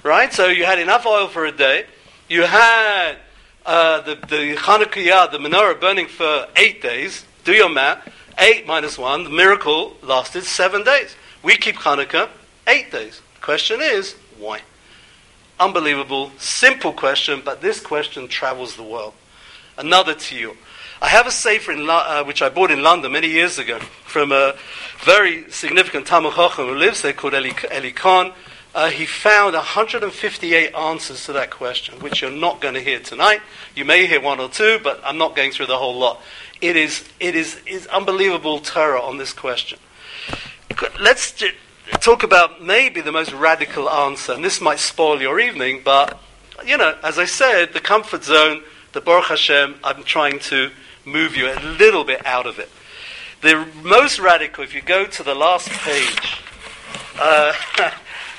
Right? So you had enough oil for a day. You had uh, the, the Hanukkah, the menorah burning for eight days. Do your math. Eight minus one, the miracle lasted seven days. We keep Hanukkah eight days. Question is, why? Unbelievable, simple question, but this question travels the world. Another to you. I have a sefer in, uh, which I bought in London many years ago from a very significant Talmud Chacham who lives there called Eli, Eli Khan uh, he found 158 answers to that question, which you're not going to hear tonight. You may hear one or two, but I'm not going through the whole lot. It is, it is, is unbelievable terror on this question. Let's talk about maybe the most radical answer, and this might spoil your evening, but, you know, as I said, the comfort zone, the Baruch Hashem, I'm trying to move you a little bit out of it. The most radical, if you go to the last page, uh,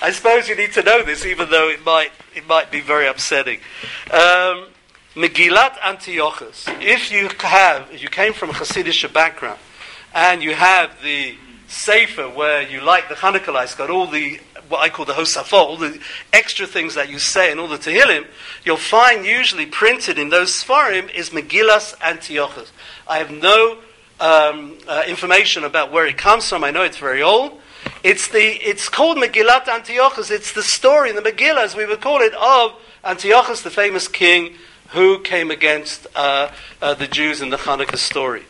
I suppose you need to know this, even though it might, it might be very upsetting. Um, Megillat Antiochus. If you have, if you came from a Hasidic background, and you have the Sefer where you like the Hanukkah lights, got all the what I call the Hosafot, all the extra things that you say in all the Tehillim, you'll find usually printed in those Sfarim is Megillas Antiochus. I have no um, uh, information about where it comes from. I know it's very old. It's, the, it's called Megillat Antiochus. It's the story the Megillah, as we would call it, of Antiochus, the famous king who came against uh, uh, the Jews in the Hanukkah story.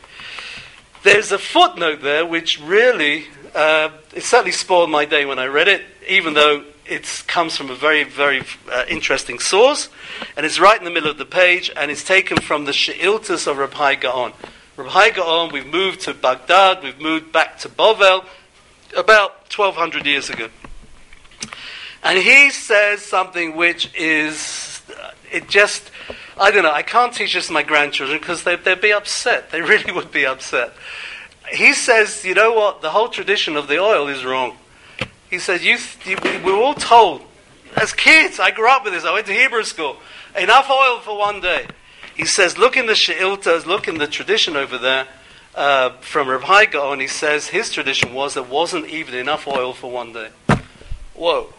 There's a footnote there which really, uh, it certainly spoiled my day when I read it, even though it comes from a very, very uh, interesting source, and it's right in the middle of the page, and it's taken from the She'iltas of Rav Hai Gaon. Rav Hai Gaon, we've moved to Baghdad, we've moved back to Bovel about 1200 years ago. And he says something which is, uh, it just, I don't know, I can't teach this to my grandchildren because they, they'd be upset. They really would be upset. He says, you know what, the whole tradition of the oil is wrong. He says, you, you, we were all told, as kids, I grew up with this, I went to Hebrew school, enough oil for one day. He says, look in the She'iltas, look in the tradition over there uh, from Rav Hai Gaon. He says his tradition was there wasn't even enough oil for one day. Whoa.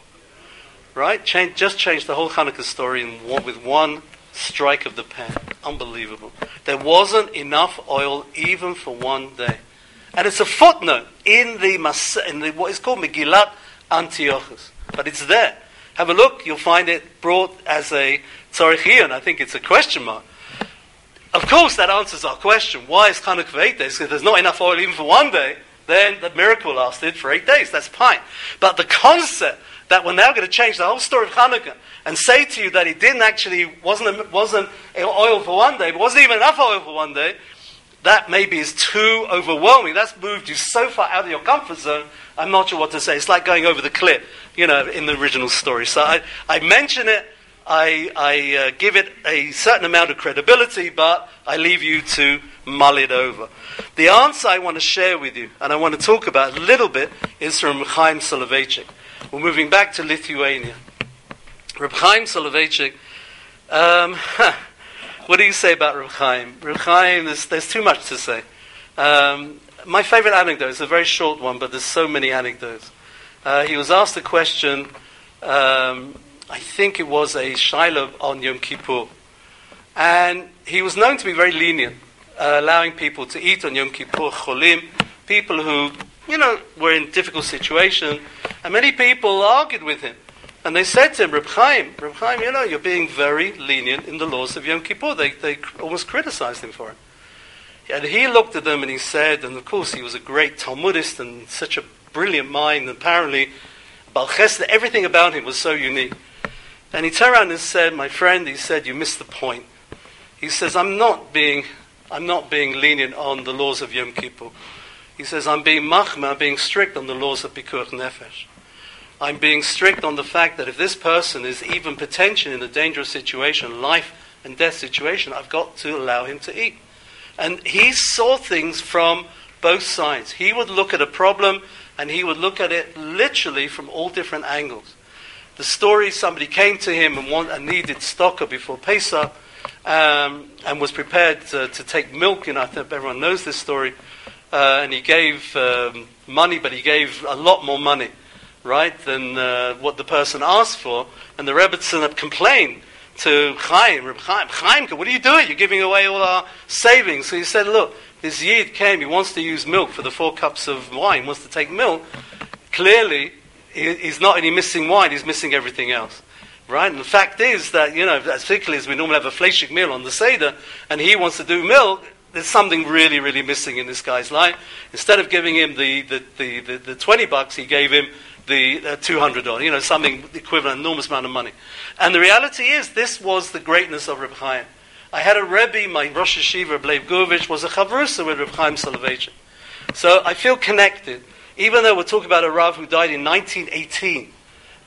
Right? Change, just changed the whole Hanukkah story in one, with one strike of the pen. Unbelievable. There wasn't enough oil even for one day. And it's a footnote in the, in the what is called Megillat Antiochus. But it's there. Have a look, you'll find it brought as a tzorich iyun. I think it's a question mark. Of course, that answers our question. Why is Hanukkah for eight days? Because there's not enough oil even for one day. Then the miracle lasted for eight days. That's fine. But the concept that we're now going to change the whole story of Hanukkah and say to you that it didn't actually wasn't wasn't oil for one day, but wasn't even enough oil for one day, that maybe is too overwhelming. That's moved you so far out of your comfort zone. I'm not sure what to say. It's like going over the cliff, you know, in the original story. So I, I mention it I, I uh, give it a certain amount of credibility, but I leave you to mull it over. The answer I want to share with you, and I want to talk about a little bit, is from Chaim Soloveitchik. We're moving back to Lithuania. Reb Chaim Soloveitchik, um, what do you say about Reb Chaim? Reb Chaim, there's, there's too much to say. Um, my favorite anecdote is a very short one, but there's so many anecdotes. Uh, he was asked a question um, I think it was a Shiloh on Yom Kippur. And he was known to be very lenient, uh, allowing people to eat on Yom Kippur, cholim, people who, you know, were in difficult situation. And many people argued with him. And they said to him, Reb Chaim, Reb Chaim, you know, you're being very lenient in the laws of Yom Kippur. They, they almost criticized him for it. And he looked at them and he said, and of course he was a great Talmudist and such a brilliant mind, apparently, baal chesed, everything about him was so unique. And he turned around and said, My friend, he said, you missed the point. He says, I'm not being, I'm not being lenient on the laws of Yom Kippur. He says, I'm being machmir, I'm being strict on the laws of Pikuach Nefesh. I'm being strict on the fact that if this person is even potentially in a dangerous situation, life and death situation, I've got to allow him to eat. And he saw things from both sides. He would look at a problem and he would look at it literally from all different angles the story somebody came to him and, want, and needed stocker before Pesach um, and was prepared to, to, take milk. You know, I think everyone knows this story. Uh, and he gave um, money, but he gave a lot more money, right, than uh, what the person asked for. And the Rebbetzin complained to Chaim, Reb Chaim, Chaim, what are you doing? You're giving away all our savings. So he said, look, this Yid came, he wants to use milk for the four cups of wine, wants to take milk. Clearly, he's not only missing wine, he's missing everything else. Right? And the fact is that, you know, particularly as we normally have a fleshig meal on the Seder, and he wants to do milk, there's something really, really missing in this guy's life. Instead of giving him the, the, the, the, the 20 bucks, he gave him the uh, $200, you know, something equivalent, enormous amount of money. And the reality is, this was the greatness of Reb Chaim. I had a Rebbe, my Rosh Hashiva, Leib Gurvich, was a Chavrusa with Reb Chaim Soloveitchik. So I feel connected even though we're talking about a Rav who died in 1918,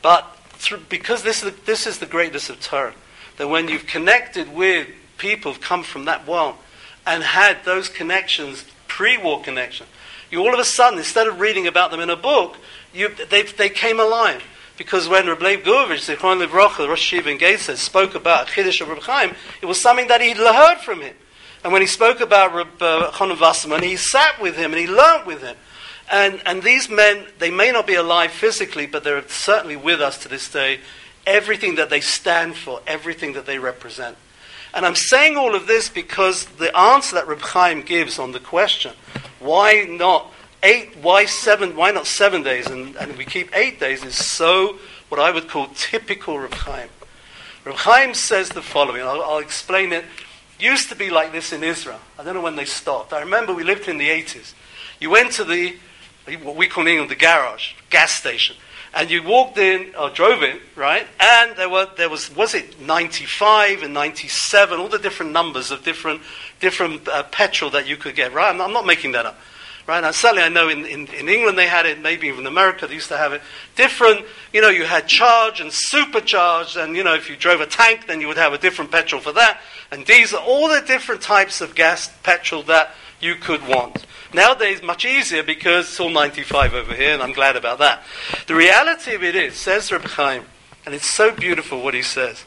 but through, because this is, the, this is the greatness of Torah, that when you've connected with people who've come from that world and had those connections, pre-war connection, you all of a sudden, instead of reading about them in a book, you, they, they came alive. Because when Reb Leib Gurvich, the Zichron Livrocha, the Rosh Yeshiva in Gateshead, spoke about Chiddush of Reb Chaim, it was something that he'd heard from him. And when he spoke about Reb uh, Chonon Wasserman, he sat with him and he learnt with him. And, and these men, they may not be alive physically, but they're certainly with us to this day. Everything that they stand for, everything that they represent. And I'm saying all of this because the answer that Reb Chaim gives on the question, why not eight, why seven, why not seven days and, and we keep eight days is so, what I would call typical Reb Chaim. Reb Chaim says the following, I'll, I'll explain it used to be like this in Israel. I don't know when they stopped. I remember we lived in the 80s. You went to the, what we call in England, the garage, gas station. And you walked in, or drove in, right? And there, were, there was, was it 95 and 97, all the different numbers of different, different uh, petrol that you could get, right? I'm, I'm not making that up. Right? Now, certainly I know in, in, in, England they had it, maybe even America they used to have it. Different, you know, you had charge and supercharged, and, you know, if you drove a tank, then you would have a different petrol for that. And diesel, all the different types of gas, petrol that you could want. Nowadays, much easier because it's all 95 over here, and I'm glad about that. The reality of it is, says Reb Chaim, and it's so beautiful what he says.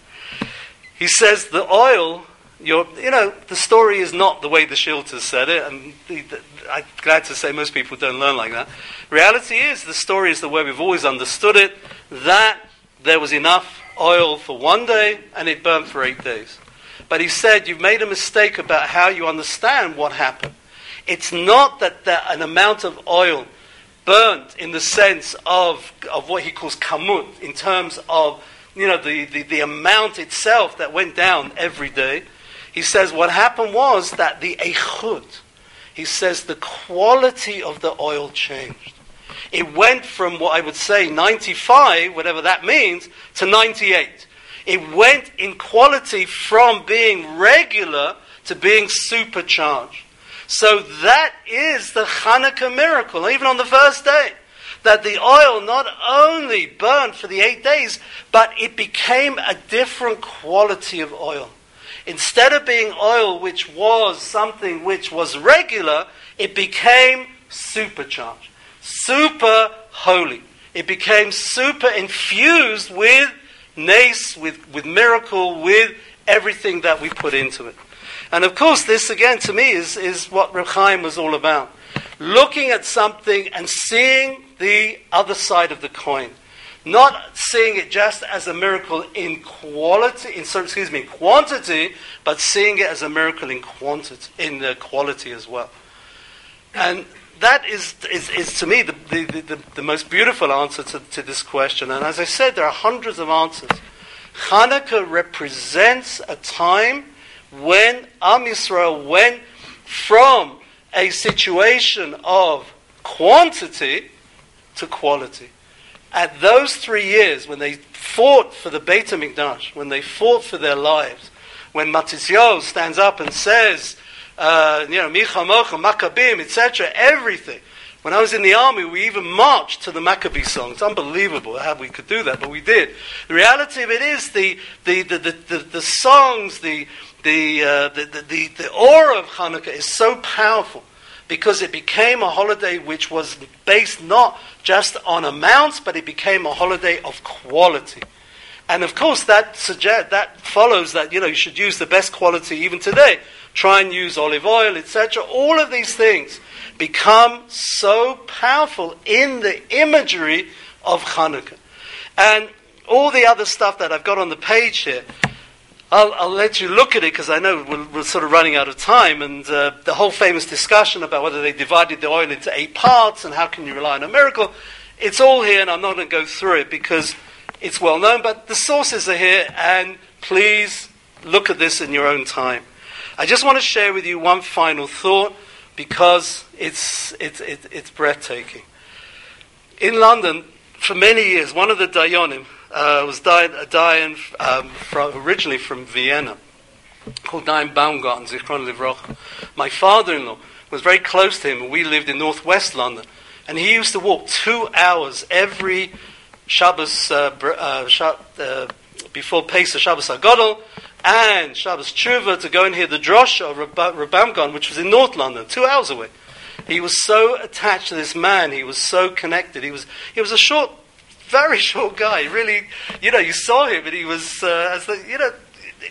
He says the oil you know, the story is not the way the She'iltas said it, and the, the, I'm glad to say most people don't learn like that. Reality is, the story is the way we've always understood it, that there was enough oil for one day and it burned for eight days. But he said, you've made a mistake about how you understand what happened. It's not that the, an amount of oil burnt in the sense of, of what he calls kamut, in terms of you know, the, the, the amount itself that went down every day. He says what happened was that the echut, he says the quality of the oil changed. It went from what I would say 95, whatever that means, to 98. It went in quality from being regular to being supercharged. So that is the Hanukkah miracle, even on the first day. That the oil not only burned for the eight days, but it became a different quality of oil. Instead of being oil which was something which was regular, it became supercharged, super holy. It became super infused with nace, with, with miracle, with everything that we put into it. And of course, this again to me is, is what Reb was all about. Looking at something and seeing the other side of the coin. Not seeing it just as a miracle in quality, in, excuse me, in quantity, but seeing it as a miracle in quantity, in the quality as well. And that is, is, is to me the, the, the, the, most beautiful answer to, to this question. And as I said, there are hundreds of answers. Hanukkah represents a time when Am Yisrael went from a situation of quantity to quality at those three years, when they fought for the Beit HaMikdash, when they fought for their lives, when Matisyahu stands up and says, uh, you know, Mi Chamocha, Maccabim, etc., everything. When I was in the army, we even marched to the Maccabee songs. It's unbelievable how we could do that, but we did. The reality of it is the, the, the, the, the songs, the, the, uh, the, the, the, aura of Hanukkah is so powerful because it became a holiday which was based not just on amounts, but it became a holiday of quality. And of course, that suggest, that follows that you know you should use the best quality even today. Try and use olive oil, etc. All of these things become so powerful in the imagery of Hanukkah, and all the other stuff that I've got on the page here I'll, I'll, let you look at it because I know we're, we're, sort of running out of time. And uh, the whole famous discussion about whether they divided the oil into eight parts and how can you rely on a miracle, it's all here, and I'm not going to go through it because it's well known. But the sources are here, and please look at this in your own time. I just want to share with you one final thought because it's, it's, it's, it's breathtaking. In London, for many years, one of the Dayanim, uh, was died, a um, from, originally from Vienna, called Dayan Baumgarten, Zichron Livroch. My father-in-law was very close to him, and we lived in northwest London. And he used to walk two hours every Shabbos, uh, uh, uh, before Pesach, Shabbos Agadol, and Shabbos Tshuva to go and hear the drosha of Rabamgon, which was in North London, two hours away. He was so attached to this man. He was so connected. He was, he was a short very short guy. Really, you know, you saw him and he was, uh, as the, you know,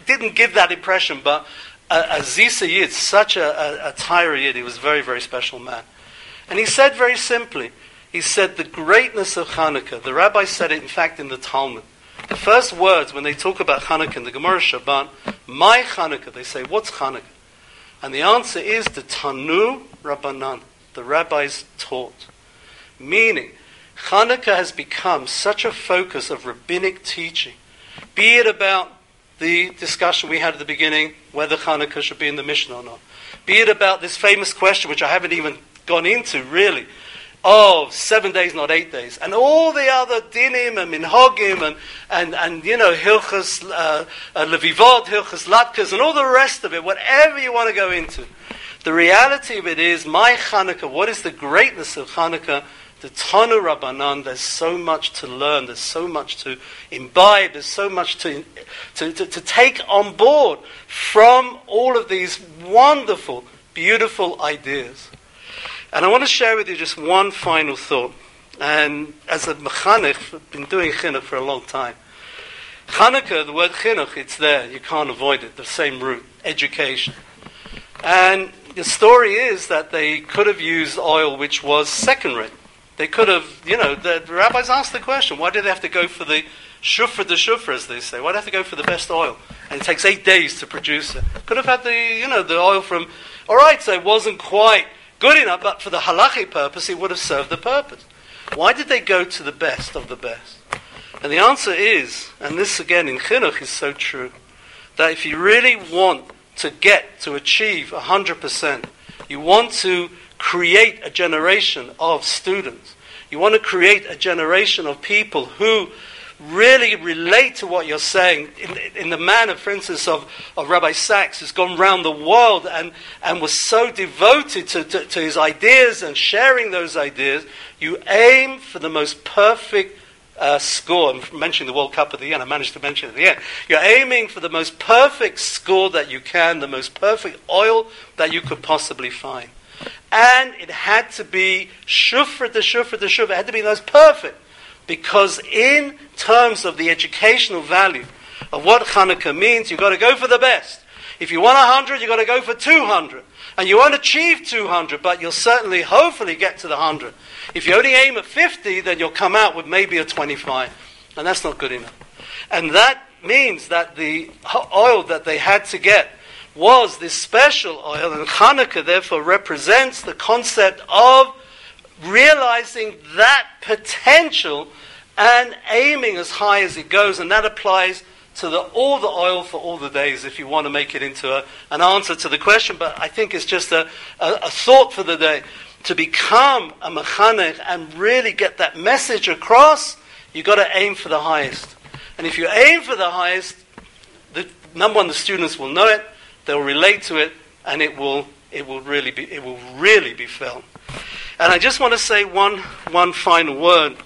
didn't give that impression, but uh, Aziz Yid, such a, a, a Yid, he was a very, very special man. And he said very simply, he said the greatness of Hanukkah, the rabbi said it in fact in the Talmud. The first words when they talk about Hanukkah in the Gemara Shabbat, Mai Hanukkah, they say, what's Hanukkah? And the answer is the Tanu Rabbanan, the rabbis taught. Meaning, Hanukkah has become such a focus of rabbinic teaching, be it about the discussion we had at the beginning whether Hanukkah should be in the Mishnah or not. Be it about this famous question, which I haven't even gone into really, of seven days, not eight days, and all the other dinim and minhagim and, and, and you know, hilchas uh, uh, hilchas latkas, and all the rest of it, whatever you want to go into. The reality of it is, Mai Hanukkah, what is the greatness of Hanukkah? The Tanu Rabbanan, there's so much to learn, there's so much to imbibe, there's so much to, to, to, to take on board from all of these wonderful, beautiful ideas. And I want to share with you just one final thought. And as a mechanech, I've been doing chinuch for a long time. Chanukah, the word chinuch, it's there. You can't avoid it. The same root, education. And the story is that they could have used oil which was second rate. They could have, you know, the, rabbis asked the question, why do they have to go for the shufra the shufra, as they say? Why do they have to go for the best oil? And it takes eight days to produce it. Could have had the, you know, the oil from, all right, so it wasn't quite good enough, but for the halachic purpose, it would have served the purpose. Why did they go to the best of the best? And the answer is, and this again in chinuch is so true, that if you really want to get to achieve 100%, you want to create a generation of students, you want to create a generation of people who really relate to what you're saying in, in the manner, for instance, of, of Rabbi Sachs, who's gone round the world and, and was so devoted to, to, to his ideas and sharing those ideas, you aim for the most perfect uh, score. I'm mentioning the World Cup at the end. I managed to mention it at the end. You're aiming for the most perfect score that you can, the most perfect oil that you could possibly find. And it had to be shufra to shufra to shufra. It had to be the most perfect. Because in terms of the educational value of what Hanukkah means, you've got to go for the best. If you want 100, you've got to go for 200. And you won't achieve 200, but you'll certainly, hopefully, get to the 100. If you only aim at 50, then you'll come out with maybe a 25. And that's not good enough. And that means that the oil that they had to get was this special oil, and Hanukkah therefore represents the concept of realizing that potential and aiming as high as it goes, and that applies to the, all the oil for all the days if you want to make it into a, an answer to the question. But I think it's just a, a, a thought for the day. To become a mechanech and really get that message across, you've got to aim for the highest. And if you aim for the highest, the, number one, the students will know it, they'll relate to it, and it will, it will, really, be, it will really be felt. And I just want to say one, one final word,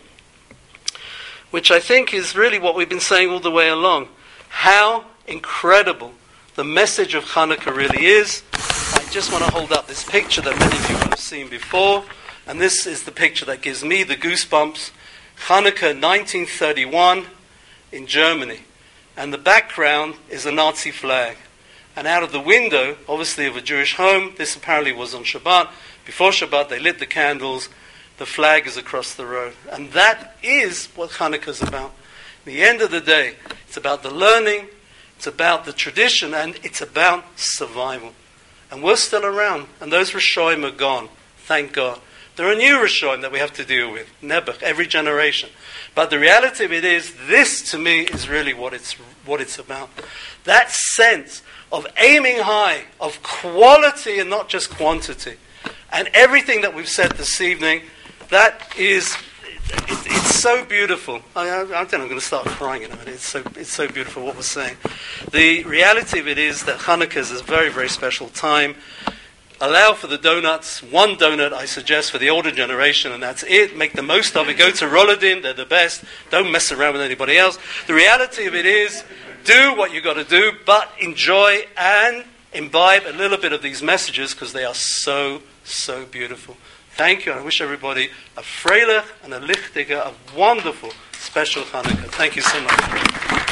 which I think is really what we've been saying all the way along. How incredible the message of Hanukkah really is. I just want to hold up this picture that many of you have seen before, and this is the picture that gives me the goosebumps. Hanukkah 1931 in Germany. And the background is a Nazi flag. And out of the window, obviously of a Jewish home, this apparently was on Shabbat, before Shabbat, they lit the candles, the flag is across the road. And that is what Hanukkah is about. At the end of the day, it's about the learning, it's about the tradition, and it's about survival. And we're still around, and those Rishoim are gone. Thank God. There are new Rishoim that we have to deal with, Nebuch, every generation. But the reality of it is, this to me is really what it's, what it's about. That sense of aiming high, of quality and not just quantity. And everything that we've said this evening, that is, it, it's so beautiful. I, I, I think I'm going to start crying in a minute. It's so, it's so beautiful what we're saying. The reality of it is that Hanukkah is a very, very special time. Allow for the donuts. One donut, I suggest, for the older generation, and that's it. Make the most of it. Go to Roladin, they're the best. Don't mess around with anybody else. The reality of it is, do what you've got to do, but enjoy and imbibe a little bit of these messages because they are so so beautiful. Thank you. and I wish everybody a freilich and a lichtiger, a wonderful, special Hanukkah. Thank you so much.